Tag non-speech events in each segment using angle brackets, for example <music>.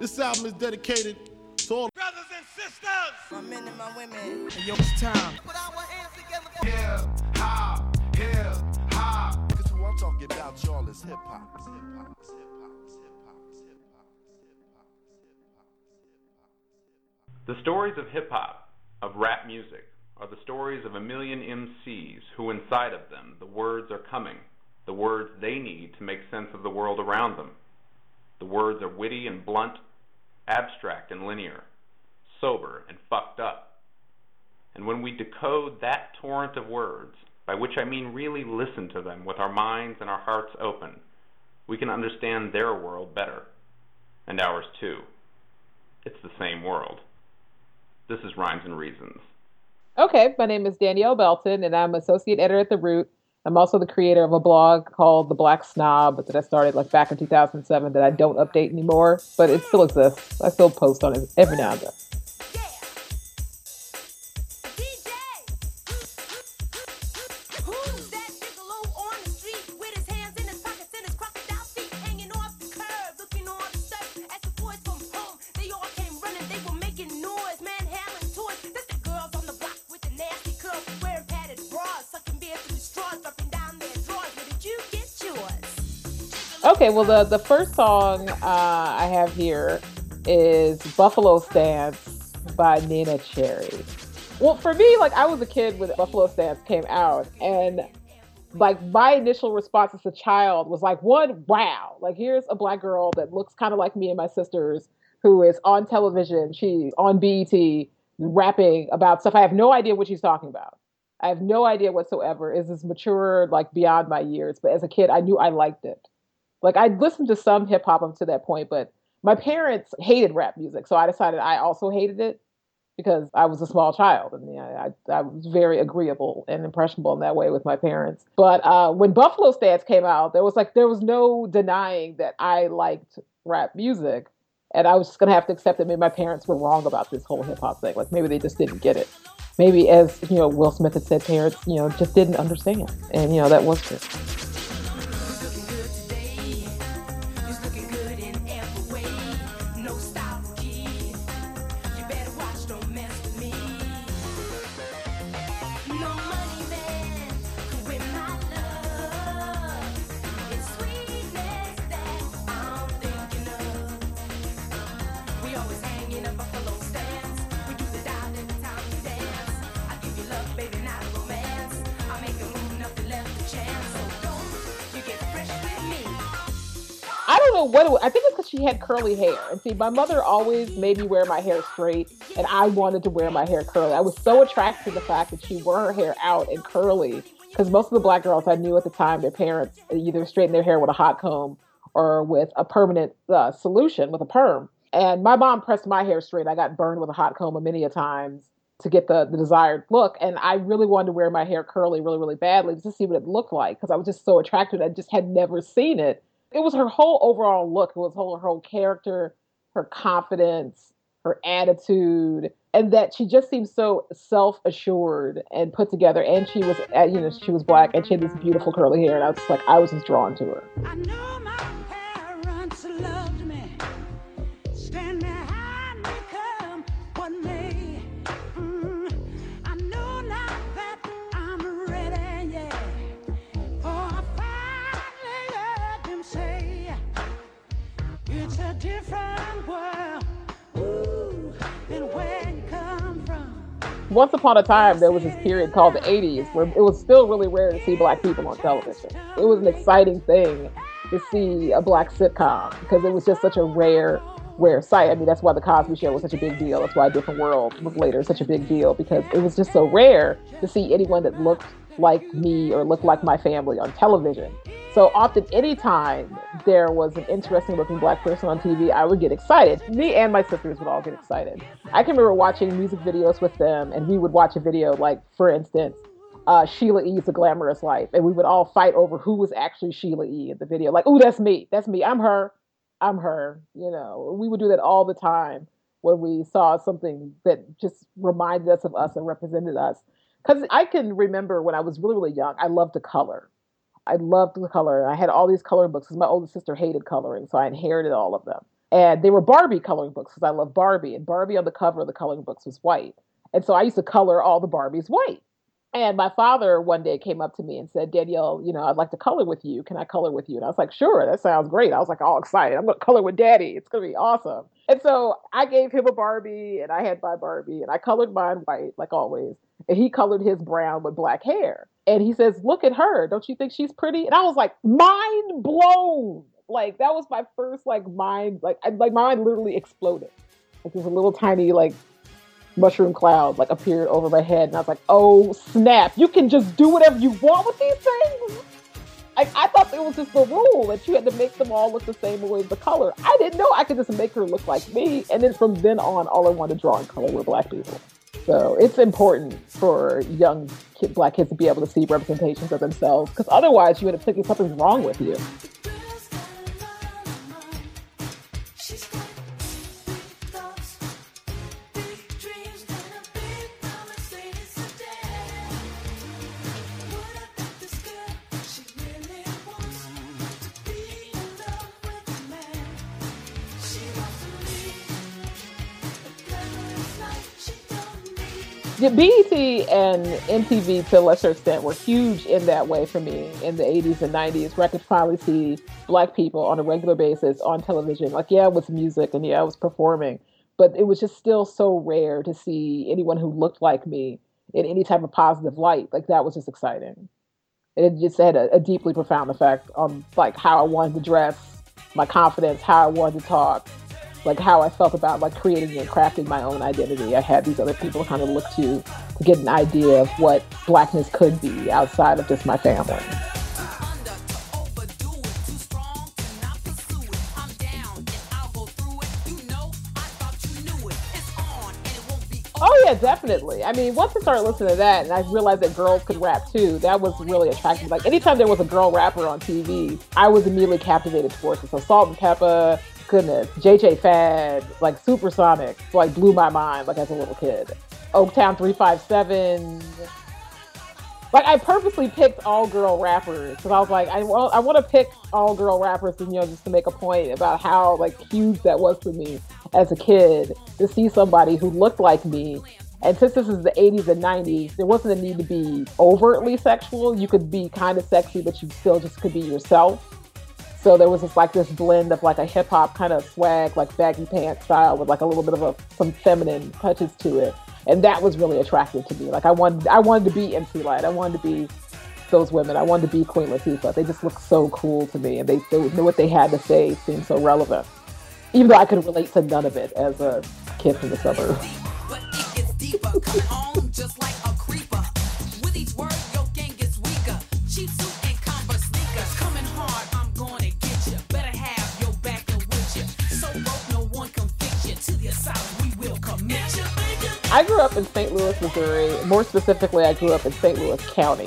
This album is dedicated to all brothers and sisters. My men and my women. Hey, yo, it's time. Put our hands together. Hip hop, hip hop. Cause who I'm talking about, y'all, is hip hop. Hip hop, hip hop, hip hop, hip hop, hip hop, hip hop, hip hop. The stories of hip hop, of rap music, are the stories of a million MCs who, inside of them, the words are coming, the words they need to make sense of the world around them. The words are witty and blunt, abstract and linear, sober and fucked up. And when we decode that torrent of words, by which I mean really listen to them with our minds and our hearts open, we can understand their world better, and ours too. It's the same world. This is Rhymes and Reasons. Okay, my name is Danielle Belton, and I'm associate editor at The Root. I'm also the creator of a blog called The Black Snob that I started like back in 2007 that I don't update anymore, but it still exists. I still post on it every now and then. Well, the, the first song uh, I have here is Buffalo Stance by Neneh Cherry. Well, for me, like, I was a kid when Buffalo Stance came out, and like, my initial response as a child was like, one, wow, like, here's a black girl that looks kind of like me and my sisters who is on television. She's on BET rapping about stuff I have no idea what she's talking about. I have no idea whatsoever. Is this mature, like, beyond my years? But as a kid, I knew I liked it like I'd listened to some hip hop up to that point, but my parents hated rap music, so I decided I also hated it because I was a small child and you know, I, I was very agreeable and impressionable in that way with my parents. But uh, when Buffalo Stance came out, there was like there was no denying that I liked rap music, and I was just gonna have to accept that maybe my parents were wrong about this whole hip hop thing. Like maybe they just didn't get it. Maybe as you know, Will Smith had said, parents you know just didn't understand, and you know that was true. Curly hair. And see, my mother always made me wear my hair straight, and I wanted to wear my hair curly. I was so attracted to the fact that she wore her hair out and curly because most of the black girls I knew at the time, their parents either straightened their hair with a hot comb or with a permanent uh, solution with a perm. And my mom pressed my hair straight. I got burned with a hot comb many a times to get the, the desired look. And I really wanted to wear my hair curly really, really badly just to see what it looked like because I was just so attracted. I just had never seen it. It was her whole overall look. It was whole, her whole character, her confidence, her attitude, and that she just seemed so self-assured and put together. And she was, uh, you know, she was black and she had this beautiful curly hair. And I was like, I was just drawn to her. Once upon a time, there was this period called the 80s where it was still really rare to see black people on television. It was an exciting thing to see a black sitcom because it was just such a rare, rare sight. I mean, that's why The Cosby Show was such a big deal. That's why Different World was later such a big deal because it was just so rare to see anyone that looked like me or look like my family on television. So often, anytime there was an interesting looking black person on TV, I would get excited. Me and my sisters would all get excited. I can remember watching music videos with them, and we would watch a video, like, for instance, uh, Sheila E.'s A Glamorous Life, and we would all fight over who was actually Sheila E. in the video. Like, oh, that's me. That's me. I'm her. I'm her. You know, we would do that all the time when we saw something that just reminded us of us and represented us. Because I can remember when I was really, really young, I loved to color. I loved the color. I had all these coloring books because my older sister hated coloring, so I inherited all of them. and they were Barbie coloring books because I love Barbie, and Barbie on the cover of the coloring books was white, and so I used to color all the Barbies white. And my father one day came up to me and said, Danielle, you know, I'd like to color with you. Can I color with you? And I was like, sure, that sounds great. I was like all excited. I'm going to color with daddy. It's going to be awesome. And so I gave him a Barbie and I had my Barbie and I colored mine white, like always. And he colored his brown with black hair. And he says, look at her. Don't you think she's pretty? And I was like, mind blown. Like that was my first like mind, like, I, like my mind literally exploded. Like a little tiny like mushroom cloud like appeared over my head and I was like, oh snap, you can just do whatever you want with these things. Like I thought it was just the rule that you had to make them all look the same way the color. I didn't know I could just make her look like me. And then from then on, all I wanted to draw in color were black people. So it's important for young kid, black kids to be able to see representations of themselves because otherwise you end up thinking something's wrong with you. BET and MTV to a lesser extent were huge in that way for me in the 80s and 90s where I could finally see black people on a regular basis on television. Like, yeah, it was music and yeah, I was performing, but it was just still so rare to see anyone who looked like me in any type of positive light. Like, that was just exciting. It just had a, a deeply profound effect on like how I wanted to dress, my confidence, how I wanted to talk, like how I felt about like creating and crafting my own identity. I had these other people kind of look to to get an idea of what blackness could be outside of just my family. Oh yeah, definitely. I mean, once I started listening to that, and I realized that girls could rap too, that was really attractive. Like anytime there was a girl rapper on TV, I was immediately captivated towards it. So Salt-N-Pepa, goodness, JJ Fad, like Supersonic, like blew my mind. Like as a little kid, Oaktown three five seven. Like I purposely picked all girl rappers because I was like, I want, I want to pick all girl rappers, and you know, just to make a point about how like huge that was for me as a kid to see somebody who looked like me. And since this is the 80s and 90s, there wasn't a need to be overtly sexual. You could be kind of sexy, but you still just could be yourself. So there was just like this blend of like a hip hop kind of swag, like baggy pants style, with like a little bit of a, some feminine touches to it, and that was really attractive to me. Like I wanted, I wanted to be MC Lyte. I wanted to be those women. I wanted to be Queen Latifah. They just looked so cool to me, and they, they knew what they had to say seemed so relevant, even though I could relate to none of it as a kid from the suburbs. I grew up in St. Louis, Missouri. More specifically, I grew up in St. Louis County,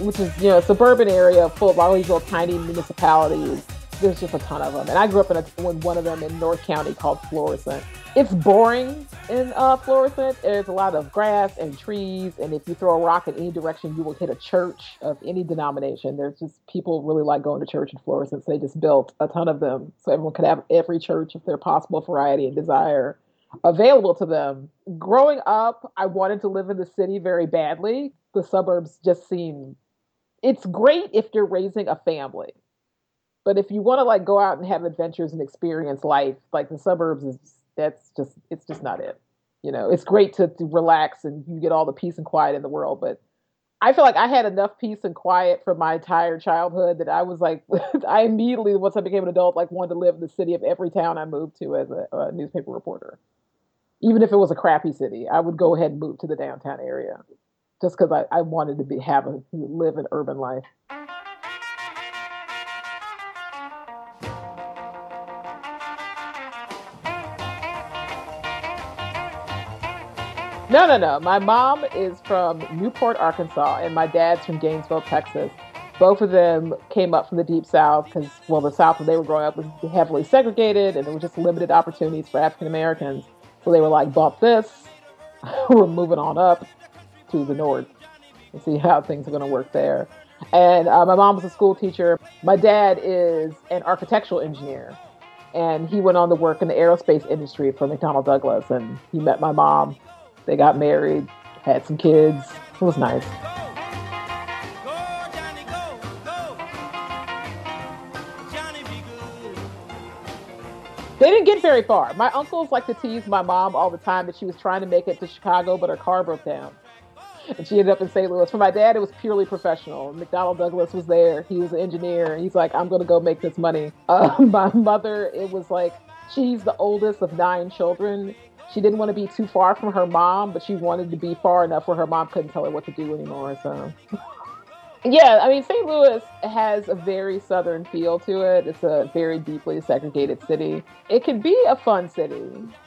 which is you know a suburban area full of all these little tiny municipalities. There's just a ton of them, and I grew up in, a, in one of them in North County called Florissant. It's boring in uh, Florissant. There's a lot of grass and trees, and if you throw a rock in any direction, you will hit a church of any denomination. There's just people really like going to church in Florissant, so they just built a ton of them, so everyone could have every church of their possible variety and desire available to them. Growing up, I wanted to live in the city very badly. The suburbs just seem it's great if you're raising a family. But if you want to like go out and have adventures and experience life, like the suburbs is that's just it's just not it. You know, it's great to, to relax and you get all the peace and quiet in the world, but I feel like I had enough peace and quiet for my entire childhood that I was like, <laughs> I immediately, once I became an adult, like wanted to live in the city of every town I moved to as a, a newspaper reporter even if it was a crappy city, I would go ahead and move to the downtown area just because I, I wanted to be have a live an urban life. No, no, no. My mom is from Newport, Arkansas, and my dad's from Gainesville, Texas. Both of them came up from the deep south because, well, the south where they were growing up was heavily segregated, and there were just limited opportunities for African Americans. So they were like, bump this, <laughs> we're moving on up to the north and see how things are going to work there. And uh, my mom was a school teacher. My dad is an architectural engineer. and he went on to work in the aerospace industry for McDonnell Douglas, and he met my mom. They got married, had some kids. It was nice. They didn't get very far. My uncles like to tease my mom all the time that she was trying to make it to Chicago, but her car broke down. And she ended up in St. Louis. For my dad, it was purely professional. McDonnell Douglas was there. He was an engineer. He's like, I'm going to go make this money. <laughs> Uh, my mother, it was like, she's the oldest of nine children. She didn't want to be too far from her mom, but she wanted to be far enough where her mom couldn't tell her what to do anymore. So <laughs> yeah, I mean, St. Louis has a very southern feel to it. It's a very deeply segregated city. It can be a fun city,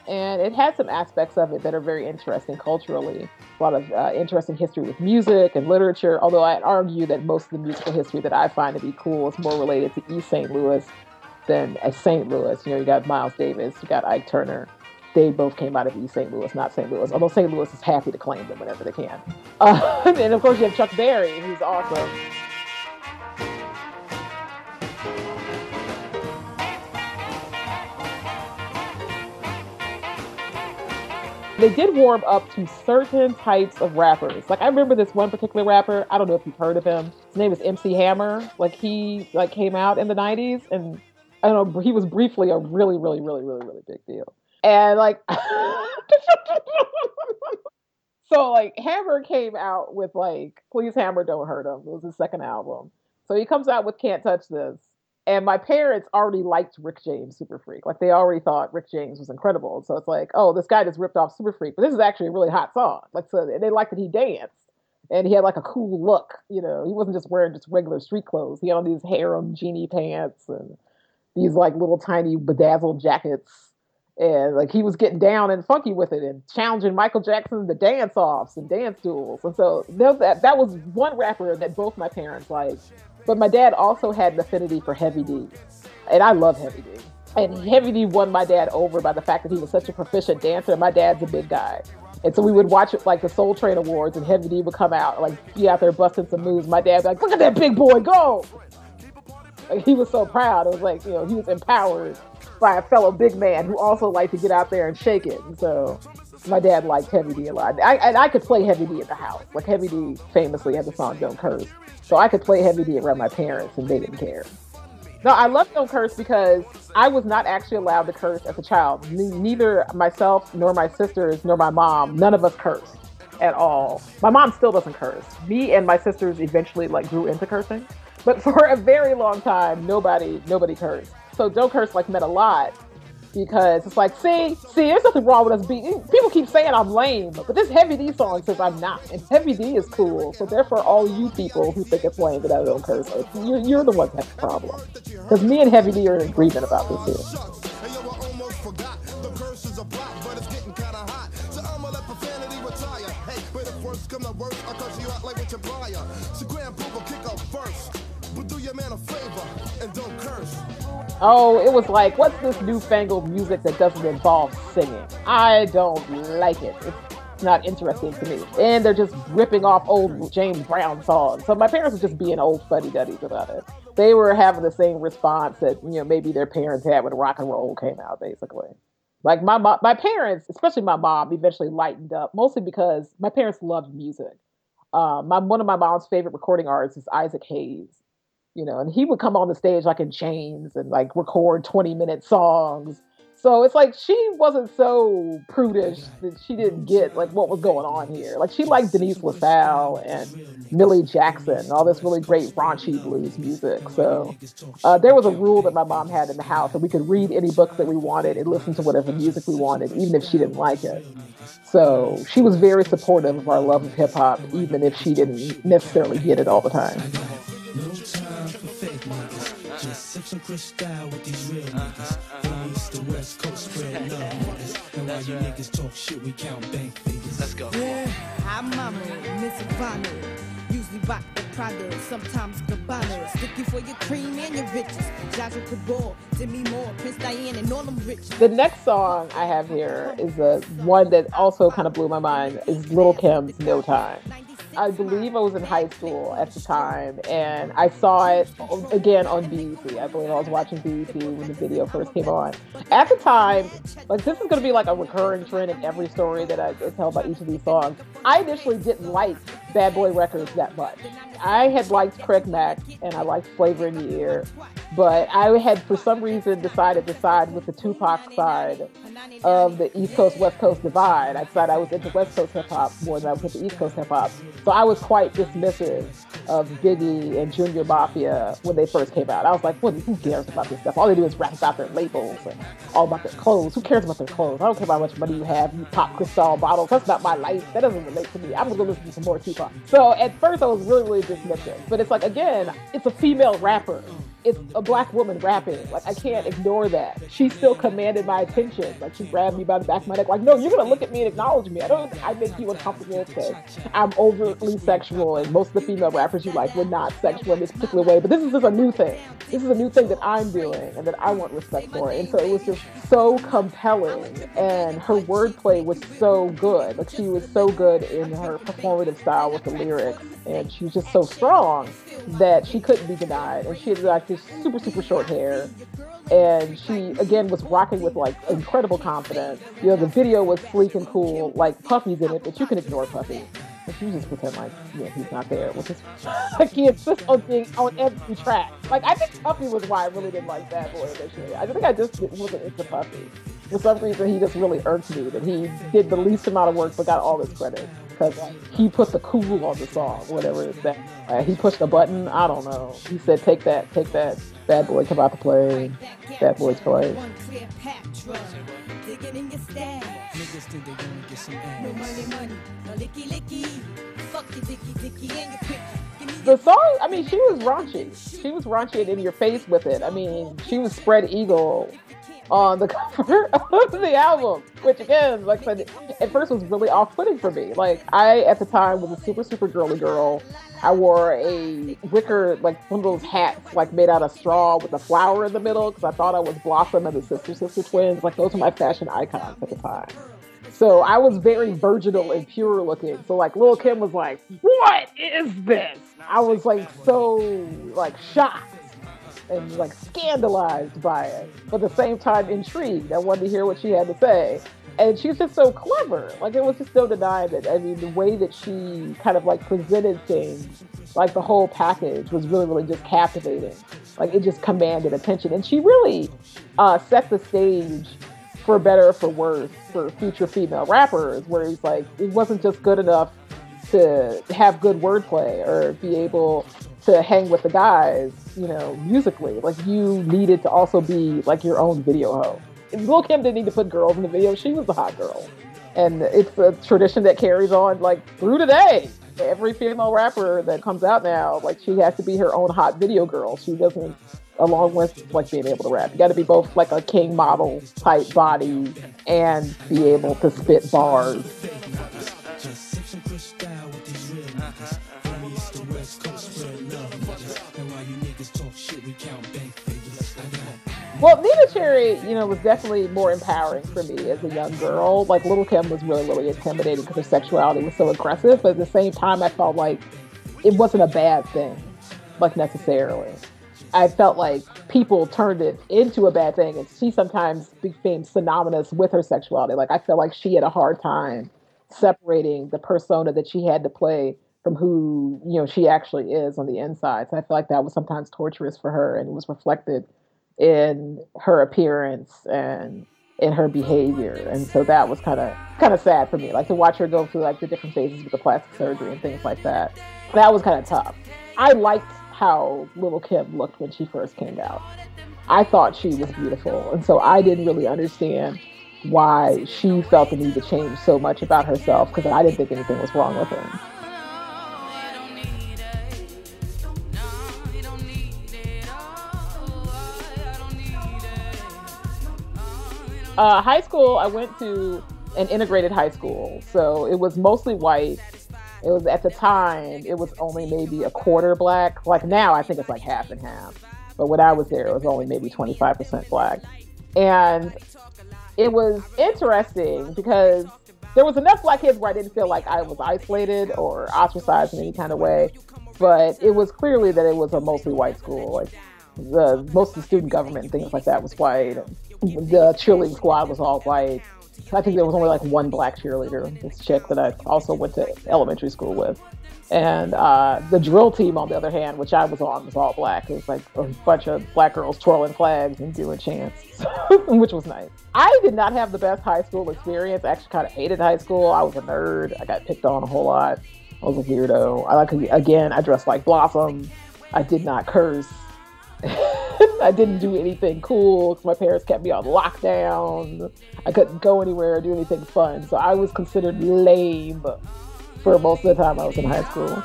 and it has some aspects of it that are very interesting culturally. A lot of uh, interesting history with music and literature, although I'd argue that most of the musical history that I find to be cool is more related to East St. Louis than uh, St. Louis. You know, you got Miles Davis, you got Ike Turner. They both came out of East St. Louis, not St. Louis, although St. Louis is happy to claim them whenever they can. <laughs> Uh, and of course, you have Chuck Berry, who's awesome. they did warm up to certain types of rappers. Like I remember this one particular rapper. I don't know if you've heard of him. His name is MC Hammer. Like he like came out in the '90s, and I don't know. He was briefly a really, really, really, really, really big deal. And like, <laughs> so like Hammer came out with like "Please Hammer, Don't Hurt Him." It was his second album. So he comes out with "Can't Touch This." And my parents already liked Rick James Super Freak. Like they already thought Rick James was incredible. So it's like, oh, this guy just ripped off Super Freak, but this is actually a really hot song. Like so they liked that he danced and he had like a cool look. You know, he wasn't just wearing just regular street clothes. He had on these harem genie pants and these like little tiny bedazzled jackets. And like he was getting down and funky with it and challenging Michael Jackson to dance offs and dance duels. And so that that was one rapper that both my parents liked. But my dad also had an affinity for Heavy D. And I love Heavy D. And Heavy D won my dad over by the fact that he was such a proficient dancer. My dad's a big guy. And so we would watch it like the Soul Train Awards and Heavy D would come out, like be out there busting some moves. My dad would be like, look at that big boy go. Like, he was so proud. It was like, you know, he was empowered by a fellow big man who also liked to get out there and shake it. So my dad liked Heavy D a lot. I, and I could play Heavy D at the house. Like Heavy D famously had the song Don't Curse. So I could play Heavy D around my parents and they didn't care. No, I love Don't Curse because I was not actually allowed to curse as a child. Ne- neither myself nor my sisters nor my mom, none of us cursed at all. My mom still doesn't curse. Me and my sisters eventually like grew into cursing, but <laughs> for a very long time, nobody nobody cursed. So Don't Curse like meant a lot because it's like, see, see, there's nothing wrong with us being. People keep saying I'm lame, but this Heavy D song says I'm not, and Heavy D is cool. So therefore, all you people who think it's lame I don't curse, you're, you're the ones that have the problem. Because me and Heavy D are in agreement about this here. The come to worse, I'll curse you out like with your prior. So will kick off first. But do your man a favor and don't curse. Oh, it was like, what's this newfangled music that doesn't involve singing? I don't like it. It's not interesting to me. And they're just ripping off old James Brown songs. So my parents were just being old fuddy duddies about it. They were having the same response that, you know, maybe their parents had when rock and roll came out, basically. Like my mo- my parents, especially my mom, eventually lightened up, mostly because my parents loved music. Uh, my one of my mom's favorite recording artists is Isaac Hayes you know, and he would come on the stage like in chains and like record 20 minute songs. So it's like she wasn't so prudish that she didn't get like what was going on here. Like she liked Denise LaSalle and Millie Jackson, all this really great raunchy blues music. So uh, there was a rule that my mom had in the house that we could read any books that we wanted and listen to whatever music we wanted, even if she didn't like it. So she was very supportive of our love of hip hop, even if she didn't necessarily get it all the time. Niggas. Just sip some crystal with these real uh-huh, niggas. Uh-huh. From east to west coast, spread <laughs> love niggas. And while you niggas talk shit, we count bank figures. Let's go. Yeah, hi mama, Miss Ivana. Usually rock the Prada, sometimes Gabbana. Sticky for your cream and your riches. Jaja Cabal, Demi Moore, Prince Diane, and all them riches. The next song I have here is a one that also kind of blew my mind. Is Little Kim's "No Time." I believe I was in high school at the time, and I saw it again on BET. I believe I was watching BET when the video first came on. At the time, like this is going to be like a recurring trend in every story that I tell about each of these songs. I initially didn't like Bad Boy Records that much. I had liked Craig Mack and I liked Flava in Ya Ear, but I had for some reason decided to side with the Tupac side of the East Coast West Coast divide. I decided I was into West Coast hip hop more than I was into East Coast hip hop. So I was quite dismissive of Biggie and Junior Mafia when they first came out. I was like, well, who cares about this stuff? All they do is rap about their labels and all about their clothes. Who cares about their clothes? I don't care how much money you have. You pop crystal bottles. That's not my life. That doesn't relate to me. I'm gonna listen to some more Tupac. So at first I was really, really dismissive. But it's like again, it's a female rapper it's a black woman rapping. Like I can't ignore that. She still commanded my attention. Like she grabbed me by the back of my neck. Like, no, you're gonna look at me and acknowledge me. I don't. I make you uncomfortable because I'm overtly sexual, and most of the female rappers you like were not sexual in this particular way. But this is just a new thing. This is a new thing that I'm doing, and that I want respect for. And so it was just so compelling, and her wordplay was so good. Like she was so good in her performative style with the lyrics, and she was just so strong that she couldn't be denied. And she had like this super, super super short hair. And she, again, was rocking with like incredible confidence. You know, the video was sleek and cool, like Puffy's in it, but you can ignore Puffy. But you just pretend like, yeah, he's not there. Which is, like, he insists on being on every track. Like, I think Puffy was why I really didn't like Bad Boy initially. I think I just wasn't into Puffy. For some reason, he just really irked me that he did the least amount of work but got all this credit because he put the cool on the song, whatever it's that. He pushed a button. I don't know. He said, "Take that, take that." Bad boy come out to play. Bad boy's play. The song, I mean, she was raunchy. She was raunchy and in your face with it. I mean, she was spread eagle on the <laughs> cover of the album, which again, like I said, at first was really off-putting for me. Like I, at the time, was a super, super girly girl. I wore a wicker, like one of those hats, like made out of straw with a flower in the middle, because I thought I was Blossom and the Sister Sister Twins. Like those were my fashion icons at the time. So I was very virginal and pure looking. So like Lil Kim was like, "What is this?" I was like so like shocked and like scandalized by it, but at the same time intrigued. I wanted to hear what she had to say. And she's just so clever. Like it was just no denying it. I mean, the way that she kind of like presented things, like the whole package was really, really just captivating. Like it just commanded attention. And she really uh, set the stage for better or for worse for future female rappers, where it's like, it wasn't just good enough to have good wordplay or be able to hang with the guys, you know, musically. Like you needed to also be like your own video hoe. Lil Kim didn't need to put girls in the video; she was the hot girl, and it's a tradition that carries on like through today. Every female rapper that comes out now, like she has to be her own hot video girl. She doesn't, along with like being able to rap, you got to be both like a king model type body and be able to spit bars. Well, Neneh Cherry, you know, was definitely more empowering for me as a young girl. Like Little Kim was really, really intimidating because her sexuality was so aggressive. But at the same time, I felt like it wasn't a bad thing, like necessarily. I felt like people turned it into a bad thing, and she sometimes became synonymous with her sexuality. Like I felt like she had a hard time separating the persona that she had to play from who you know she actually is on the inside. So I feel like that was sometimes torturous for her, and it was reflected in her appearance and in her behavior. And so that was kind of kind of sad for me, like to watch her go through like the different phases with the plastic surgery and things like that. That was kind of tough. I liked how Little Kim looked when she first came out. I thought she was beautiful, and so I didn't really understand why she felt the need to change so much about herself because I didn't think anything was wrong with her. Uh, high school, I went to an integrated high school, so it was mostly white. It was at the time, it was only maybe a quarter black. Like now, I think it's like half and half. But when I was there, it was only maybe 25% black. And it was interesting because there was enough black kids where I didn't feel like I was isolated or ostracized in any kind of way. But it was clearly that it was a mostly white school. Like the most of the student government and things like that was white. The cheerleading squad was all white. I think there was only like one black cheerleader, this chick that I also went to elementary school with. And uh, the drill team, on the other hand, which I was on, was all black. It was like a bunch of black girls twirling flags and doing chants, <laughs> which was nice. I did not have the best high school experience. I actually kind of hated high school. I was a nerd. I got picked on a whole lot. I was a weirdo. I like again. I dressed like Blossom. I did not curse. <laughs> I didn't do anything cool because my parents kept me on lockdown. I couldn't go anywhere or do anything fun. So I was considered lame for most of the time I was in high school.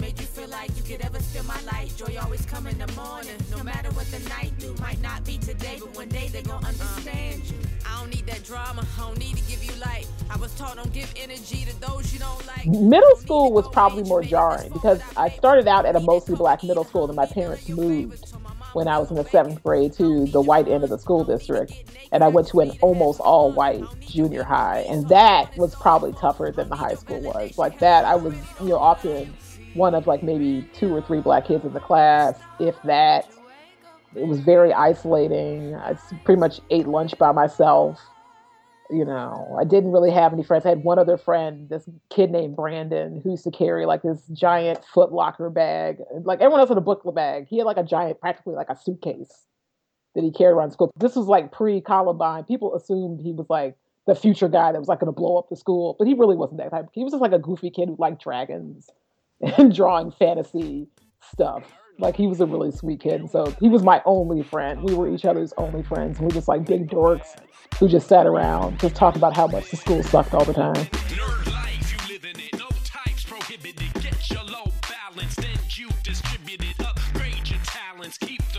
Made you feel like you could ever steal my. Joy always come in the morning. No matter what the night do, might not be today, but one day they gon' understand you. That drama. I don't need to give you light. I was taught don't give energy to those you don't like. Middle school was probably more jarring because I started out at a mostly black middle school and my parents moved when I was in the seventh grade to the white end of the school district. And I went to an almost all white junior high. And that was probably tougher than the high school was. Like that, I was, you know, often one of like maybe two or three black kids in the class, if that. It was very isolating. I pretty much ate lunch by myself. You know, I didn't really have any friends. I had one other friend, this kid named Brandon, who used to carry like this giant Foot Locker bag. Like everyone else had a book bag. He had like a giant, practically like a suitcase that he carried around school. This was like pre Columbine. People assumed he was like the future guy that was like going to blow up the school, but he really wasn't that type. He was just like a goofy kid who liked dragons <laughs> and drawing fantasy stuff. Like he was a really sweet kid. So he was my only friend. We were each other's only friends. We were just like big dorks who just sat around, just talked about how much the school sucked all the time. Keep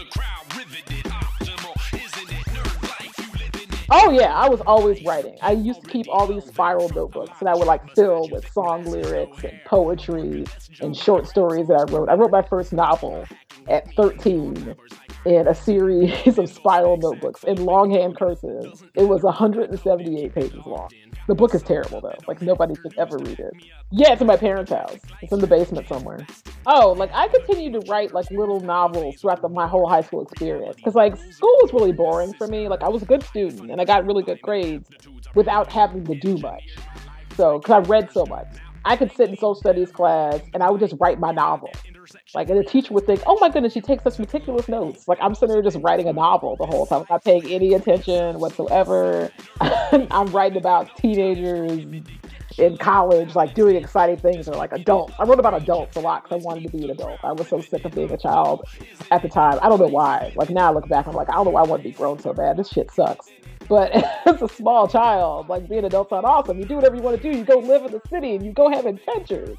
Oh yeah, I was always writing. I used to keep all these spiral notebooks that I would like fill with song lyrics and poetry and short stories that I wrote. I wrote my first novel at 13 in a series <laughs> of spiral notebooks in longhand cursive. It was 178 pages long. The book is terrible though. Like nobody should ever read it. Yeah, it's in my parents' house. It's in the basement somewhere. Oh, like I continued to write like little novels throughout the, my whole high school experience because like school was really boring for me. Like I was a good student and I got really good grades without having to do much. So, because I read so much, I could sit in social studies class and I would just write my novel. Like, and the teacher would think, "Oh my goodness, she takes such meticulous notes." Like, I'm sitting there just writing a novel the whole time, I'm not paying any attention whatsoever. <laughs> I'm writing about teenagers in college, like doing exciting things, or like adults. I wrote about adults a lot because I wanted to be an adult. I was so sick of being a child at the time. I don't know why. Like now, I look back, I'm like, I don't know why I want to be grown so bad. This shit sucks. But <laughs> as a small child, like being an adult's not awesome. You do whatever you want to do. You go live in the city and you go have adventures,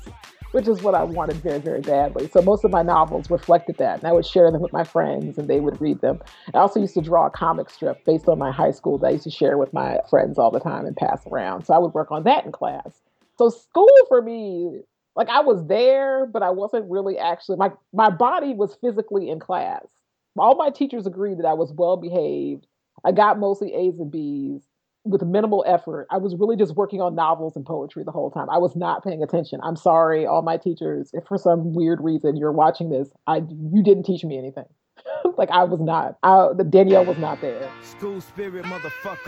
which is what I wanted very, very badly. So most of my novels reflected that. And I would share them with my friends and they would read them. I also used to draw a comic strip based on my high school that I used to share with my friends all the time and pass around. So I would work on that in class. So school for me, like I was there, but I wasn't really actually my my body was physically in class. All my teachers agreed that I was well behaved. I got mostly A's and B's with minimal effort. I was really just working on novels and poetry the whole time. I was not paying attention. I'm sorry, all my teachers, if for some weird reason you're watching this, I you didn't teach me anything. <laughs> like I was not. I, the Danielle was not there. School spirit, motherfucker.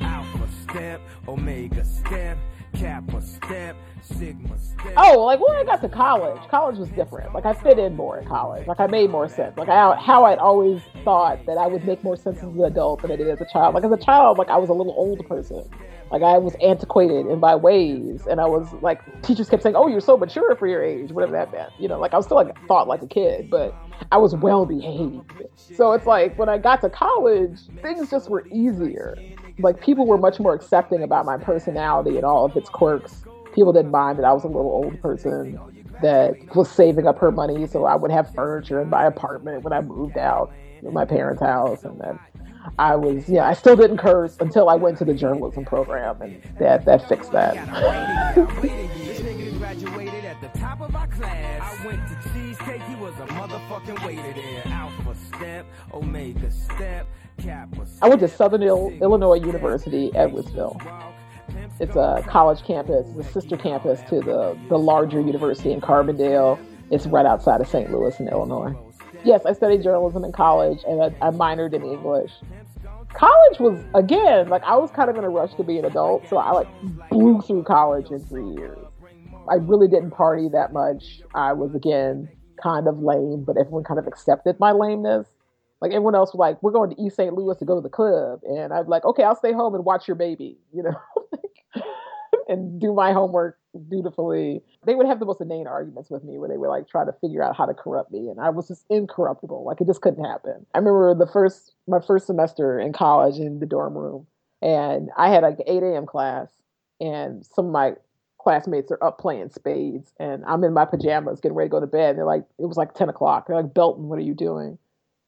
Alpha step, Omega step, Kappa step, Sigma step. Oh, like when I got to college, college was different. Like I fit in more in college. Like I made more sense. Like I, how I'd always thought that I would make more sense as an adult than I did as a child. Like as a child, like I was a little old person. Like I was antiquated in my ways, and I was like, teachers kept saying, "Oh, you're so mature for your age," whatever that meant. You know, like I was still like thought like a kid, but I was well behaved. So it's like when I got to college, things just were easier. Like people were much more accepting about my personality and all of its quirks. People didn't mind that I was a little old person that was saving up her money so I would have furniture in my apartment when I moved out of my parents' house, and then I was, yeah, I still didn't curse until I went to the journalism program, and that that fixed that. This nigga graduated at the top of our class. I went to cake, he was a motherfucking waiter there. Alpha step, omega step, I went to Southern Illinois University, Edwardsville. It's a college campus, it's a sister campus to the, the larger university in Carbondale. It's right outside of St. Louis in Illinois. Yes, I studied journalism in college and I, I minored in English. College was, again, like I was kind of in a rush to be an adult, so I like blew through college in three years. I really didn't party that much. I was, again, kind of lame, but everyone kind of accepted my lameness. Like everyone else was like, we're going to East St. Louis to go to the club. And I'd like, okay, I'll stay home and watch your baby, <laughs> you know, and do my homework dutifully. They would have the most inane arguments with me where they would like try to figure out how to corrupt me. And I was just incorruptible. Like it just couldn't happen. I remember the first, my first semester in college in the dorm room and I had like 8 a.m. class and some of my classmates are up playing spades and I'm in my pajamas getting ready to go to bed. And they're like, it was like 10 o'clock. They're like, Belton, what are you doing?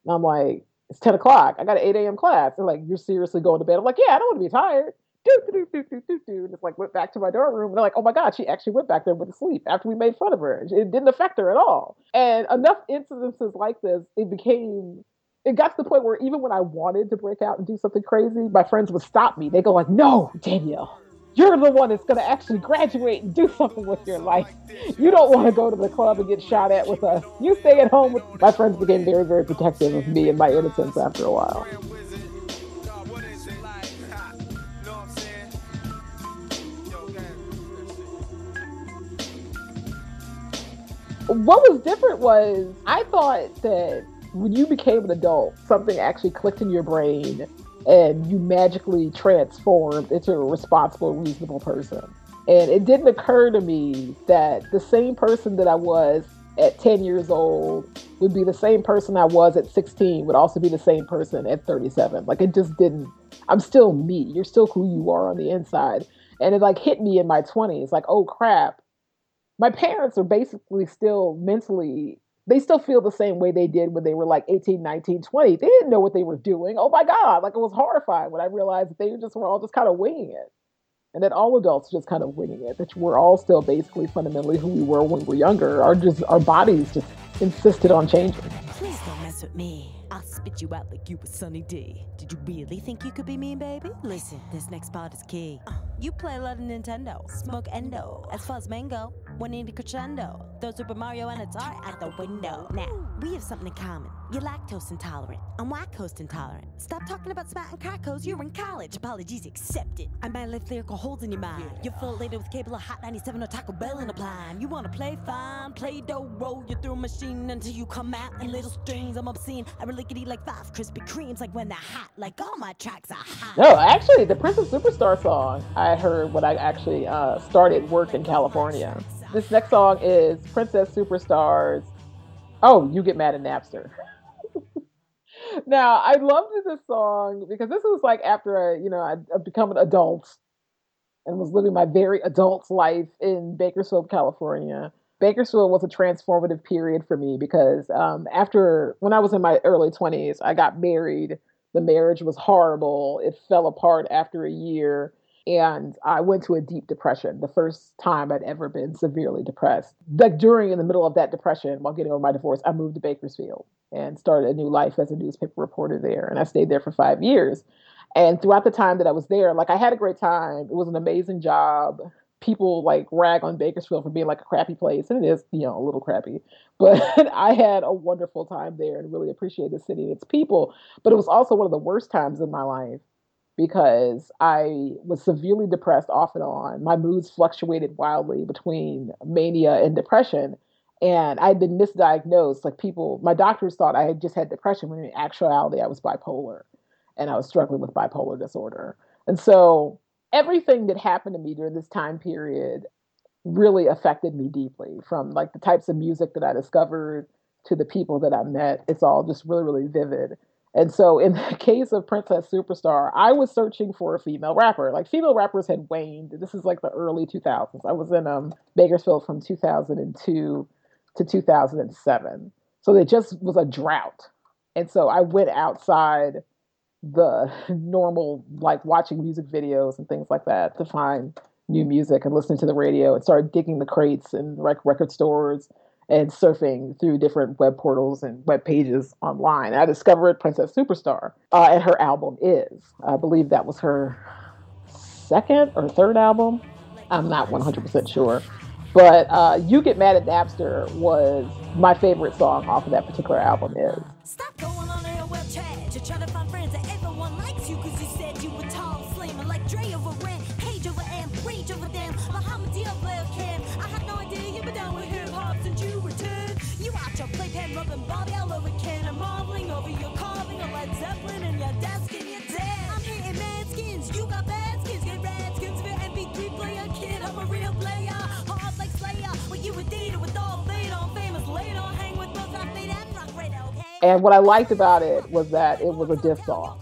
And I'm like, it's 10 o'clock. I got an 8 a.m. class. They're like, you're seriously going to bed? I'm like, yeah, I don't want to be tired. Do, do, do, do, do, do. And just like went back to my dorm room. And they're like, oh my God, she actually went back there with a sleep after we made fun of her. It didn't affect her at all. And enough incidences like this, it became, it got to the point where even when I wanted to break out and do something crazy, my friends would stop me. They go like, no, Danielle, you're the one that's going to actually graduate and do <laughs> something with your life. You don't want to go to the club and get shot at with us. You stay at home with my friends became very, very protective of me and my innocence after a while. What was different was I thought that when you became an adult, something actually clicked in your brain and you magically transformed into a responsible, reasonable person. And it didn't occur to me that the same person that I was at 10 years old would be the same person I was at 16, would also be the same person at 37. Like it just didn't, I'm still me. You're still who you are on the inside. And it like hit me in my 20s, like, oh crap. My parents are basically still mentally they still feel the same way they did when they were like 18, 19, 20. They didn't know what they were doing. Oh my God. Like it was horrifying when I realized that they just were all just kind of winging it. And that all adults just kind of winging it. That we're all still basically fundamentally who we were when we were younger. Our just our bodies just insisted on changing. Please don't mess with me. I'll spit you out like you were Sunny D. Did you really think you could be mean, baby? Listen, this next part is key. Uh, you play a lot of Nintendo, smoke endo. As far as mango, one in the crescendo. Throw Super Mario and it's art out the window. Now, we have something in common. You're lactose intolerant. I'm lactose intolerant. Stop talking about smart and. You're in college. Apologies accepted. I might leave lyrical holes in your mind. You're full later with cable of Hot 97 or Taco Bell in a plan. You wanna play fine, play dough, roll you through a machine until you come out in little strings. I'm obscene. I really could eat like five Krispy Kremes, like when they're hot. Like all my tracks are hot. No, actually, the Princess Superstar song heard when I actually uh, started work in California. This next song is Princess Superstars. Oh, you get mad at Napster. <laughs> now, I loved this song because this was like after I, you know, I'd, I'd become an adult and was living my very adult life in Bakersfield, California. Bakersfield was a transformative period for me because um, after when I was in my early 20s, I got married. The marriage was horrible. It fell apart after a year. And I went to a deep depression, the first time I'd ever been severely depressed. Like during, in the middle of that depression, while getting over my divorce, I moved to Bakersfield and started a new life as a newspaper reporter there. And I stayed there for five years. And throughout the time that I was there, like I had a great time. It was an amazing job. People like rag on Bakersfield for being like a crappy place, and it is, you know, a little crappy. <laughs> But I had a wonderful time there and really appreciated the city and its people. But it was also one of the worst times in my life because I was severely depressed off and on. My moods fluctuated wildly between mania and depression. And I'd been misdiagnosed. Like people, my doctors thought I had just had depression when in actuality I was bipolar and I was struggling with bipolar disorder. And so everything that happened to me during this time period really affected me deeply from like the types of music that I discovered to the people that I met. It's all just really, really vivid. And so, in the <laughs> case of Princess Superstar, I was searching for a female rapper. Like female rappers had waned. This is like the early 2000s. I was in um, Bakersfield from 2002 to 2007. So there just was a drought. And so I went outside the <laughs> normal, like watching music videos and things like that to find new music and listening to the radio and started digging the crates and record stores and surfing through different web portals and web pages online. And I discovered Princess Superstar, uh, and her album is. I believe that was her second or third album. I'm not 100% sure. But uh, You Get Mad at Napster was my favorite song off of that particular album is. Rubbing Bobby all over Ken and marveling over your carving of Led Zeppelin and your desk and your dead. I'm hitting skins, you got bad skins, get red skins for MP3 player, kid. I'm a real player, hard like Slayer. You with all famous later, hang with both rock and rock radar, okay? And what I liked about it was that it was a diss song.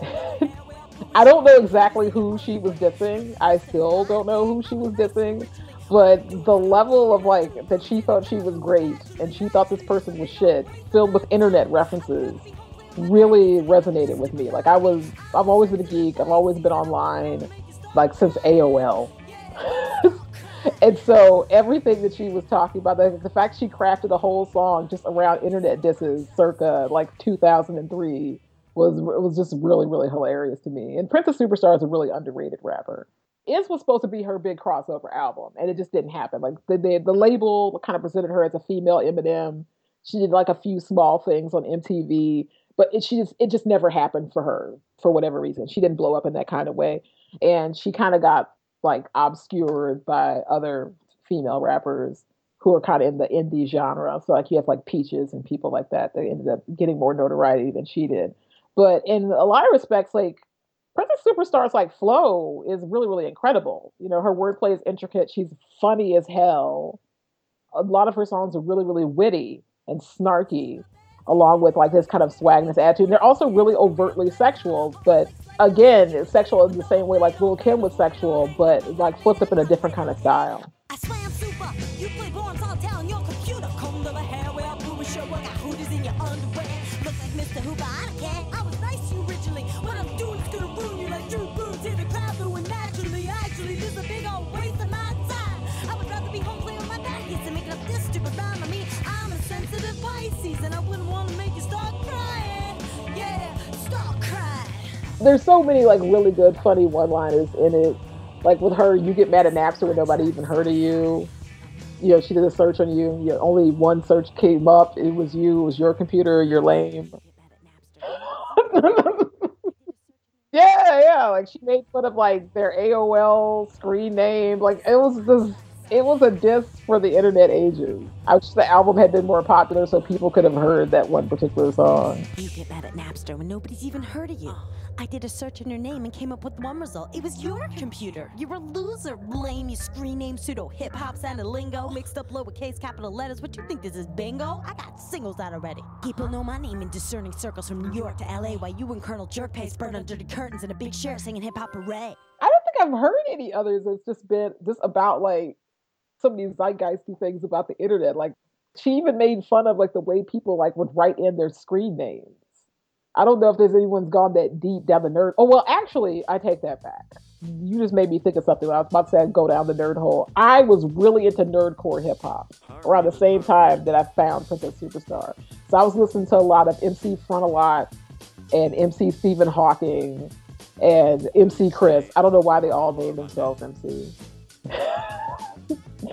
<laughs> I don't know exactly who she was dissing. I still don't know who she was dissing. But the level of like that she thought she was great and she thought this person was shit, filled with internet references, really resonated with me. Like I was, I've always been a geek. I've always been online, like since AOL. <laughs> and so everything that she was talking about, the, the fact she crafted a whole song just around internet disses, circa like 2003, was was just really really hilarious to me. And Princess Superstar is a really underrated rapper. Is was supposed to be her big crossover album, and it just didn't happen. Like the the, the label kind of presented her as a female Eminem. She did like a few small things on MTV, but it, she just it just never happened for her for whatever reason. She didn't blow up in that kind of way, and she kind of got like obscured by other female rappers who are kind of in the indie genre. So like you have like Peaches and people like that. They ended up getting more notoriety than she did. But in a lot of respects, like Princess Superstar's like flow is really, really incredible. You know, her wordplay is intricate. She's funny as hell. A lot of her songs are really, really witty and snarky, along with like this kind of swag and this attitude. And they're also really overtly sexual, but again, sexual in the same way like Lil Kim was sexual, but like flipped up in a different kind of style. I slam Pisces, and I wouldn't want to make you start crying. Yeah, start crying. There's so many like really good, funny one-liners in it. Like with her, you get mad at Napster when nobody even heard of you. You know, she did a search on you. you know, only one search came up. It was you. It was your computer. You're lame. <laughs> yeah, yeah. Like she made fun of like their AOL screen name. Like it was just, it was a diss for the internet ages. I wish the album had been more popular so people could have heard that one particular song. You get mad at Napster when nobody's even heard of you. I did a search in your name and came up with one result. It was your computer. You're a loser. Lame, you screen name, pseudo hip hop sounding lingo, mixed up lowercase capital letters. What you think this is bingo? I got singles out already. People know my name in discerning circles from New York to LA while you and Colonel Jerkface burn under the curtains in a big shirt singing hip hop array. I don't think I've heard any others that's just been just about like some of these zeitgeisty things about the internet. Like she even made fun of like the way people like would write in their screen names. I don't know if there's anyone's gone that deep down the nerd. Oh well, actually, I take that back. You just made me think of something. I was about to say I'd go down the nerd hole. I was really into nerdcore hip hop around the same time that I found Princess Superstar. So I was listening to a lot of MC Frontalot and MC Stephen Hawking and MC Chris. I don't know why they all named themselves MC.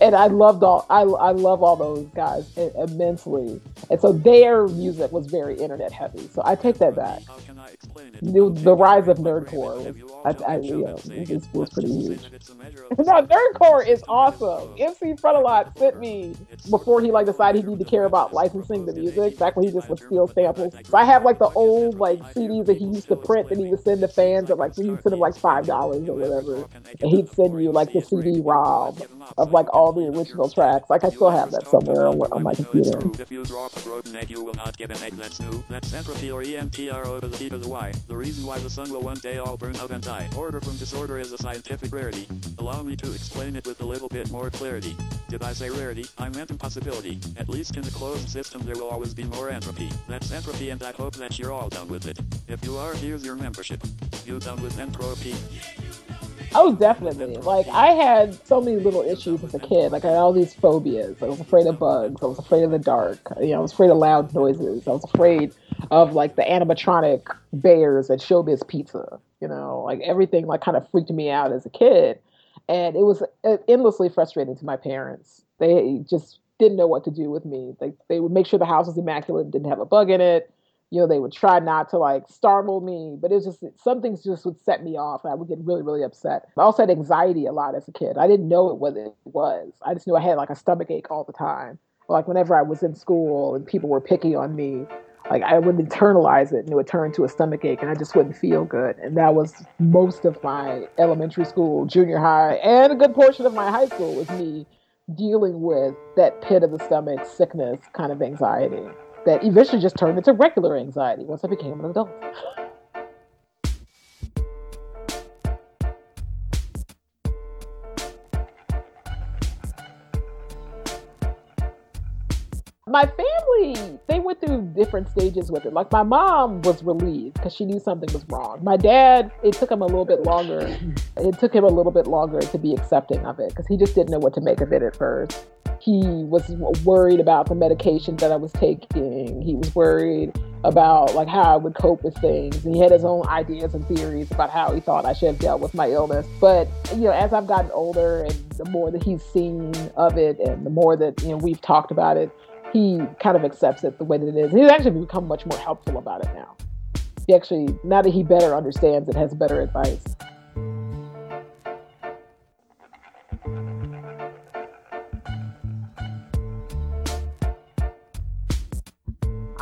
and I loved all I, I love all those guys immensely. And so their music was very internet heavy. So I take that back. The, the rise of nerdcore was, I, I, you know, was, was pretty huge. <laughs> no, nerdcore is awesome. MC Frontalot sent me before he like decided he needed to care about licensing the music. Back when he just would steal samples. So I have like the old like CDs that he used to print that he would send to fans at like he'd send them like five dollars or whatever, and he'd send you like the CD ROM of like all the original tracks. Like I still have that somewhere on, on my computer. If you drop a broken egg, you will not get an egg that's new. That's entropy or EMTRO to the T to the Y. The reason why the sun will one day all burn out and die. Order from disorder is a scientific rarity. Allow me to explain it with a little bit more clarity. Did I say rarity? I meant impossibility. At least in a closed system there will always be more entropy. That's entropy and I hope that you're all done with it. If you are, here's your membership. You done with entropy? Oh, definitely. Like I had so many little issues as a kid. Like I had all these phobias. I was afraid of bugs. I was afraid of the dark. You know, I was afraid of loud noises. I was afraid of like the animatronic bears at Showbiz Pizza. You know, like everything like kind of freaked me out as a kid, and it was uh, endlessly frustrating to my parents. They just didn't know what to do with me. Like they would make sure the house was immaculate, and didn't have a bug in it you know, they would try not to like startle me, but it was just some things just would set me off. And I would get really, really upset. I also had anxiety a lot as a kid. I didn't know it what it was. I just knew I had like a stomach ache all the time. Like whenever I was in school and people were picking on me, like I would internalize it and it would turn to a stomach ache and I just wouldn't feel good. And that was most of my elementary school, junior high, and a good portion of my high school was me dealing with that pit of the stomach sickness kind of anxiety that eventually just turned into regular anxiety once I became an adult. my family they went through different stages with it. Like my mom was relieved because she knew something was wrong. My dad it took him a little bit longer. It took him a little bit longer to be accepting of it because he just didn't know what to make of it at first he was worried about the medication that I was taking. He was worried about like how I would cope with things. And He had his own ideas and theories about how he thought I should have dealt with my illness. But you know, as I've gotten older and the more that he's seen of it and the more that you know we've talked about it, he kind of accepts it the way that it is. He's actually become much more helpful about it now. He actually now that he better understands it, has better advice.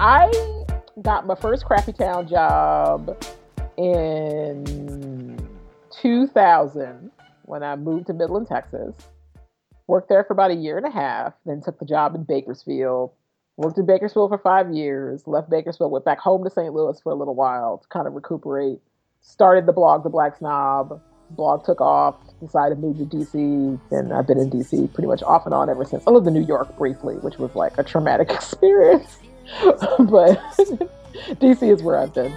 I got my first Crappy Town job in 2000 when I moved to Midland, Texas. Worked there for about a year and a half, then took the job in Bakersfield. Worked in Bakersfield for five years, left Bakersfield, went back home to St. Louis for a little while to kind of recuperate. Started the blog, The Black Snob. Blog took off, decided to move to DC, and I've been in DC pretty much off and on ever since. I lived in New York briefly, which was like a traumatic <laughs> experience. <laughs> but <laughs> DC is where I've been.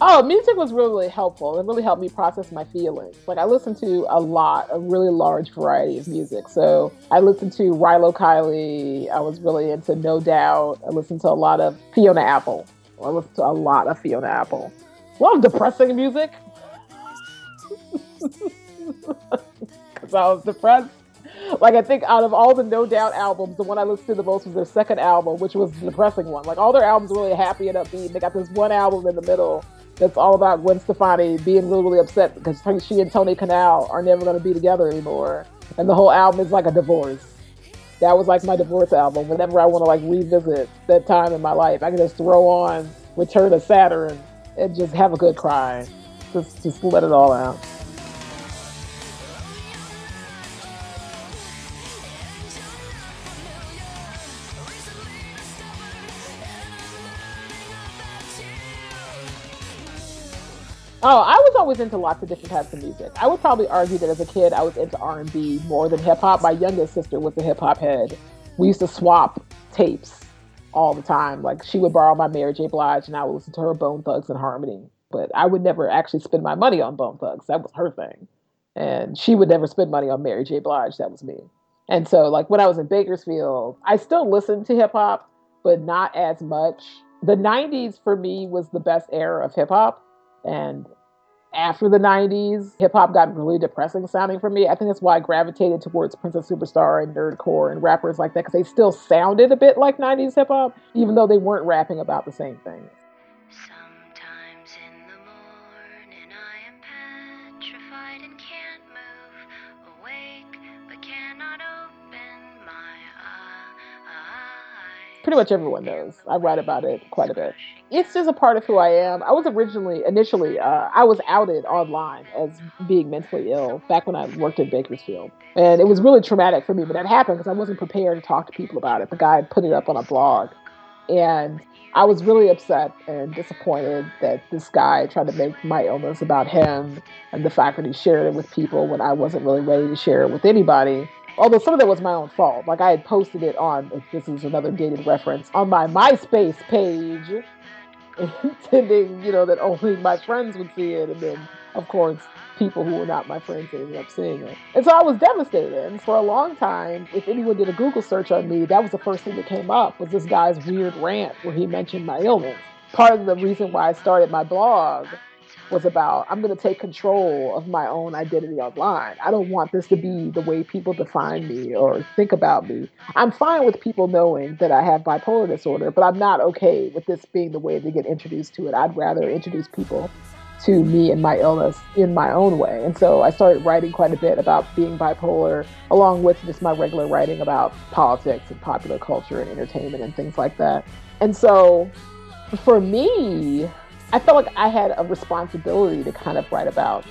Oh, music was really, really helpful. It really helped me process my feelings. Like I listened to a lot, a really large variety of music. So I listened to Rilo Kiley. I was really into No Doubt. I listened to a lot of Fiona Apple. I listened to a lot of Fiona Apple. A lot of depressing music. Because I was depressed. Like I think out of all the No Doubt albums, the one I listened to the most was their second album, which was the depressing one. Like all their albums are really happy and upbeat. They got this one album in the middle that's all about Gwen Stefani being really, really upset because she and Tony Kanal are never going to be together anymore, and the whole album is like a divorce. That was like my divorce album. Whenever I want to like revisit that time in my life, I can just throw on Return of Saturn and just have a good cry. Just, just let it all out. Oh, I was always into lots of different types of music. I would probably argue that as a kid, I was into R and B more than hip hop. My youngest sister was a hip hop head. We used to swap tapes all the time. Like she would borrow my Mary J. Blige, and I would listen to her Bone Thugs-n-Harmony. But I would never actually spend my money on Bone Thugs. That was her thing, and she would never spend money on Mary J. Blige. That was me. And so, like when I was in Bakersfield, I still listened to hip hop, but not as much. The '90s for me was the best era of hip hop and after the 90s, hip hop got really depressing sounding for me. I think that's why I gravitated towards Princess Superstar and Nerdcore and rappers like that because they still sounded a bit like 90s hip hop, even though they weren't rapping about the same things. Pretty much everyone knows. I write about it quite a bit. It's just a part of who I am. I was originally, initially, uh, I was outed online as being mentally ill back when I worked in Bakersfield. And it was really traumatic for me, but that happened because I wasn't prepared to talk to people about it. The guy put it up on a blog. And I was really upset and disappointed that this guy tried to make my illness about him and the fact that he shared it with people when I wasn't really ready to share it with anybody. Although some of that was my own fault. Like I had posted it on, this is another dated reference, on my MySpace page, <laughs> intending, you know, that only my friends would see it. And then, of course, people who were not my friends ended up seeing it. And so I was devastated. And for a long time, if anyone did a Google search on me, that was the first thing that came up was this guy's weird rant where he mentioned my illness. Part of the reason why I started my blog was about I'm going to take control of my own identity online. I don't want this to be the way people define me or think about me. I'm fine with people knowing that I have bipolar disorder, but I'm not okay with this being the way they get introduced to it. I'd rather introduce people to me and my illness in my own way. And so I started writing quite a bit about being bipolar, along with just my regular writing about politics and popular culture and entertainment and things like that. And so for me, I felt like I had a responsibility to kind of write about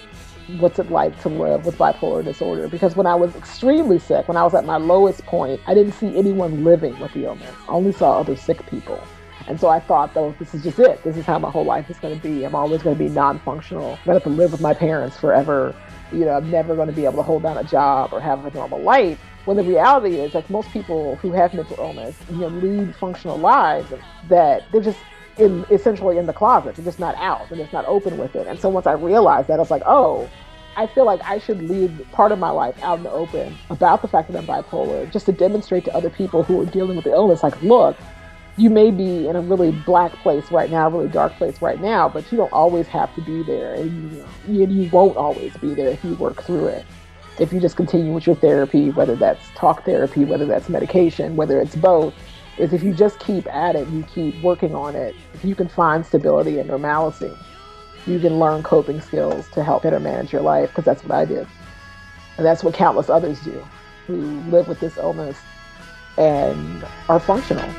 what's it like to live with bipolar disorder because when I was extremely sick, when I was at my lowest point, I didn't see anyone living with the illness. I only saw other sick people. And so I thought, though, this is just it. This is how my whole life is going to be. I'm always going to be non functional. I'm going to have to live with my parents forever. You know, I'm never going to be able to hold down a job or have a normal life. When the reality is, like most people who have mental illness, you know, lead functional lives that they're just in essentially in the closet. They're just not out. They're just not open with it. And so once I realized that, I was like, oh, I feel like I should leave part of my life out in the open about the fact that I'm bipolar, just to demonstrate to other people who are dealing with the illness, like, look, you may be in a really black place right now, a really dark place right now, but you don't always have to be there, and you, you won't always be there if you work through it. If you just continue with your therapy, whether that's talk therapy, whether that's medication, whether it's both, is if you just keep at it, you keep working on it, if you can find stability and normalcy, you can learn coping skills to help better manage your life, because that's what I did. And that's what countless others do who live with this illness and are functional.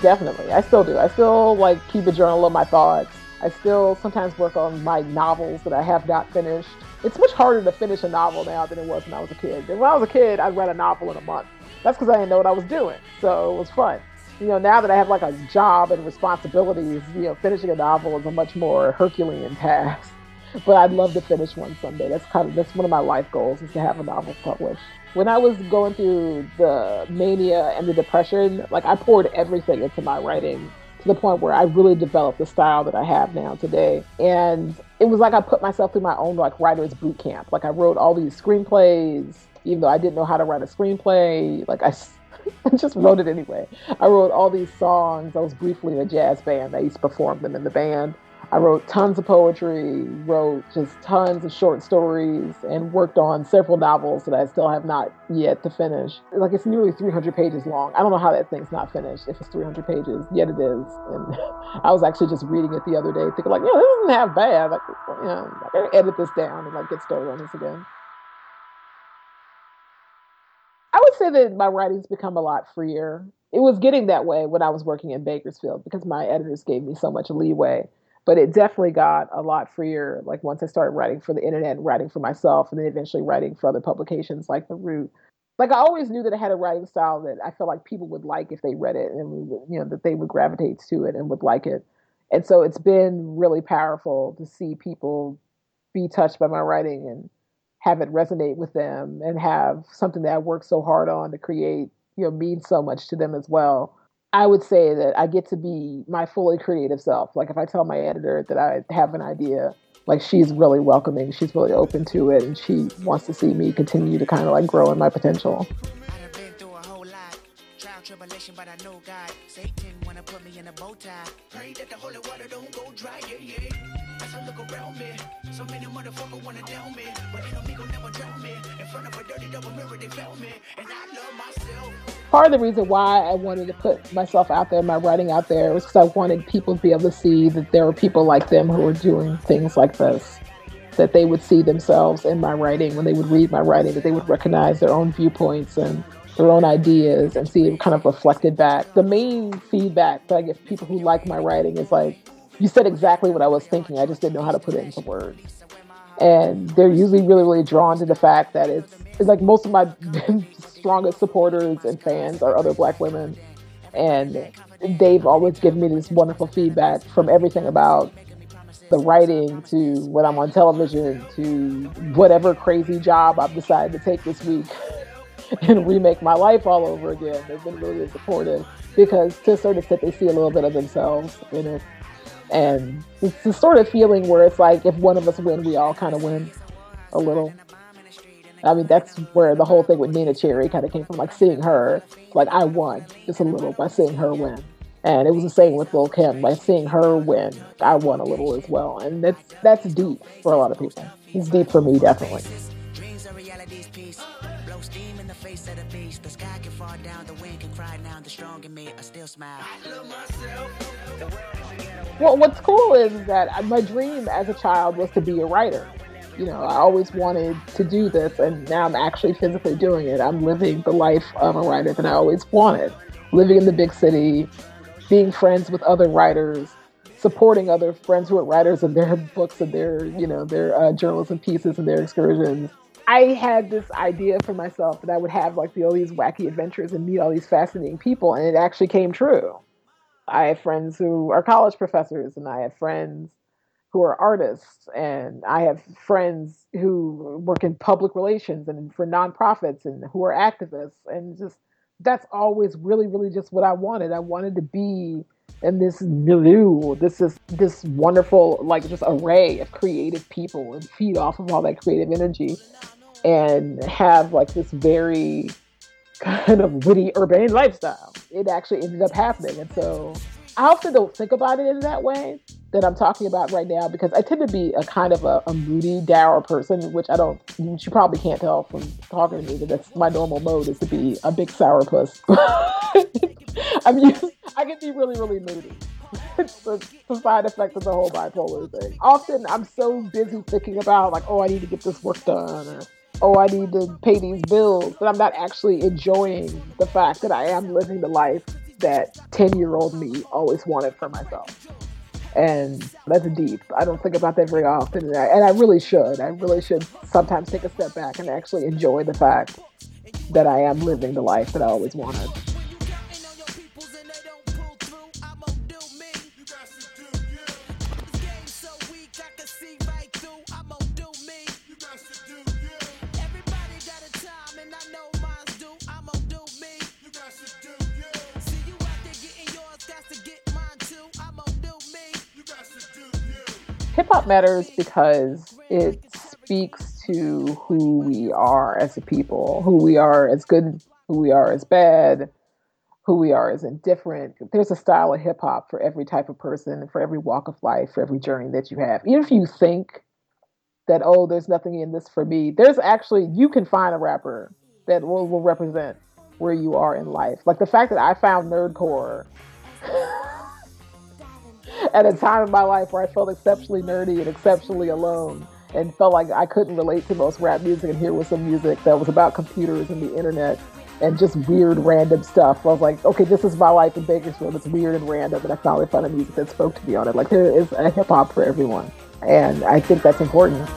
Definitely. I still do. I still like keep a journal of my thoughts. I still sometimes work on my novels that I have not finished. It's much harder to finish a novel now than it was when I was a kid. When I was a kid, I read a novel in a month. That's because I didn't know what I was doing. So it was fun. You know, now that I have like a job and responsibilities, you know, finishing a novel is a much more Herculean task. <laughs> But I'd love to finish one someday. That's kind of that's one of my life goals is to have a novel published. When I was going through the mania and the depression, like I poured everything into my writing to the point where I really developed the style that I have now today. And it was like I put myself through my own like writer's boot camp. Like I wrote all these screenplays, even though I didn't know how to write a screenplay. Like I, <laughs> I just wrote it anyway. I wrote all these songs. I was briefly in a jazz band. I used to perform them in the band. I wrote tons of poetry, wrote just tons of short stories, and worked on several novels that I still have not yet to finish. Like it's nearly 300 pages long. I don't know how that thing's not finished if it's 300 pages, yet it is. And <laughs> I was actually just reading it the other day, thinking like, yeah, this isn't half bad. Like, you know, I gotta edit this down and like get started on this again. I would say that my writing's become a lot freer. It was getting that way when I was working in Bakersfield because my editors gave me so much leeway but it definitely got a lot freer like once i started writing for the internet writing for myself and then eventually writing for other publications like the root. Like i always knew that i had a writing style that i felt like people would like if they read it and you know that they would gravitate to it and would like it. And so it's been really powerful to see people be touched by my writing and have it resonate with them and have something that i worked so hard on to create you know mean so much to them as well I would say that I get to be my fully creative self. Like if I tell my editor that I have an idea, like she's really welcoming, she's really open to it, and she wants to see me continue to kind of like grow in my potential. Tribulation, but I know God. Satan wanna put me in a bow tie. Pray that the holy water don't go dry, yeah, yeah. As I look around me, so many motherfuckers wanna down me, but enemy gon' never drown me. In front of a dirty double mirror, they found me, and I love myself. Part of the reason why I wanted to put myself out there, my writing out there, was because I wanted people to be able to see that there were people like them who were doing things like this. That they would see themselves in my writing when they would read my writing, that they would recognize their own viewpoints and their own ideas and see it kind of reflected back. The main feedback that I give people who like my writing is like, you said exactly what I was thinking. I just didn't know how to put it into words. And they're usually really, really drawn to the fact that it's, it's like most of my <laughs> strongest supporters and fans are other black women. And they've always given me this wonderful feedback from everything about the writing to when I'm on television to whatever crazy job I've decided to take this week <laughs> <laughs> and remake my life all over again. They've been really supportive because to a certain extent they see a little bit of themselves in it. And it's the sort of feeling where it's like if one of us win, we all kind of win a little. I mean, that's where the whole thing with Neneh Cherry kind of came from, like seeing her, like I won just a little by seeing her win. And it was the same with Lil Kim, by seeing her win, I won a little as well. And that's that's deep for a lot of people. It's deep for me, definitely. Strong in me, I still smile. Well, what's cool is that my dream as a child was to be a writer. You know, I always wanted to do this, and now I'm actually physically doing it. I'm living the life of a writer that I always wanted. Living in the big city, being friends with other writers, supporting other friends who are writers and their <laughs> books and their, you know, their uh, journalism pieces and their excursions. I had this idea for myself that I would have like the, all these wacky adventures and meet all these fascinating people, and it actually came true. I have friends who are college professors, and I have friends who are artists, and I have friends who work in public relations and for nonprofits and who are activists. And just that's always really, really just what I wanted. I wanted to be in this milieu, this is this wonderful, like just array of creative people and feed off of all that creative energy and have like this very kind of witty urban lifestyle. It actually ended up happening. And so I often don't think about it in that way that I'm talking about right now because I tend to be a kind of a, a moody, dour person, which I don't, which you probably can't tell from talking to me that that's my normal mode is to be a big sourpuss. <laughs> I mean, I can be really, really moody. It's the, the side effect of the whole bipolar thing. Often I'm so busy thinking about like, oh, I need to get this work done, or oh, I need to pay these bills, but I'm not actually enjoying the fact that I am living the life that 10 year old me always wanted for myself. And that's deep. I don't think about that very often. And I, and I really should. I really should sometimes take a step back and actually enjoy the fact that I am living the life that I always wanted. Hip hop matters because it speaks to who we are as a people, who we are as good, who we are as bad, who we are as indifferent. There's a style of hip hop for every type of person, for every walk of life, for every journey that you have. Even if you think that, oh, there's nothing in this for me, there's actually, you can find a rapper that will, will represent where you are in life. Like the fact that I found nerdcore <laughs> at a time in my life where I felt exceptionally nerdy and exceptionally alone and felt like I couldn't relate to most rap music and here was some music that was about computers and the internet and just weird random stuff. I was like, okay, this is my life in Bakersfield. It's weird and random and I finally found a music that spoke to me on it. Like there is a hip hop for everyone. And I think that's important.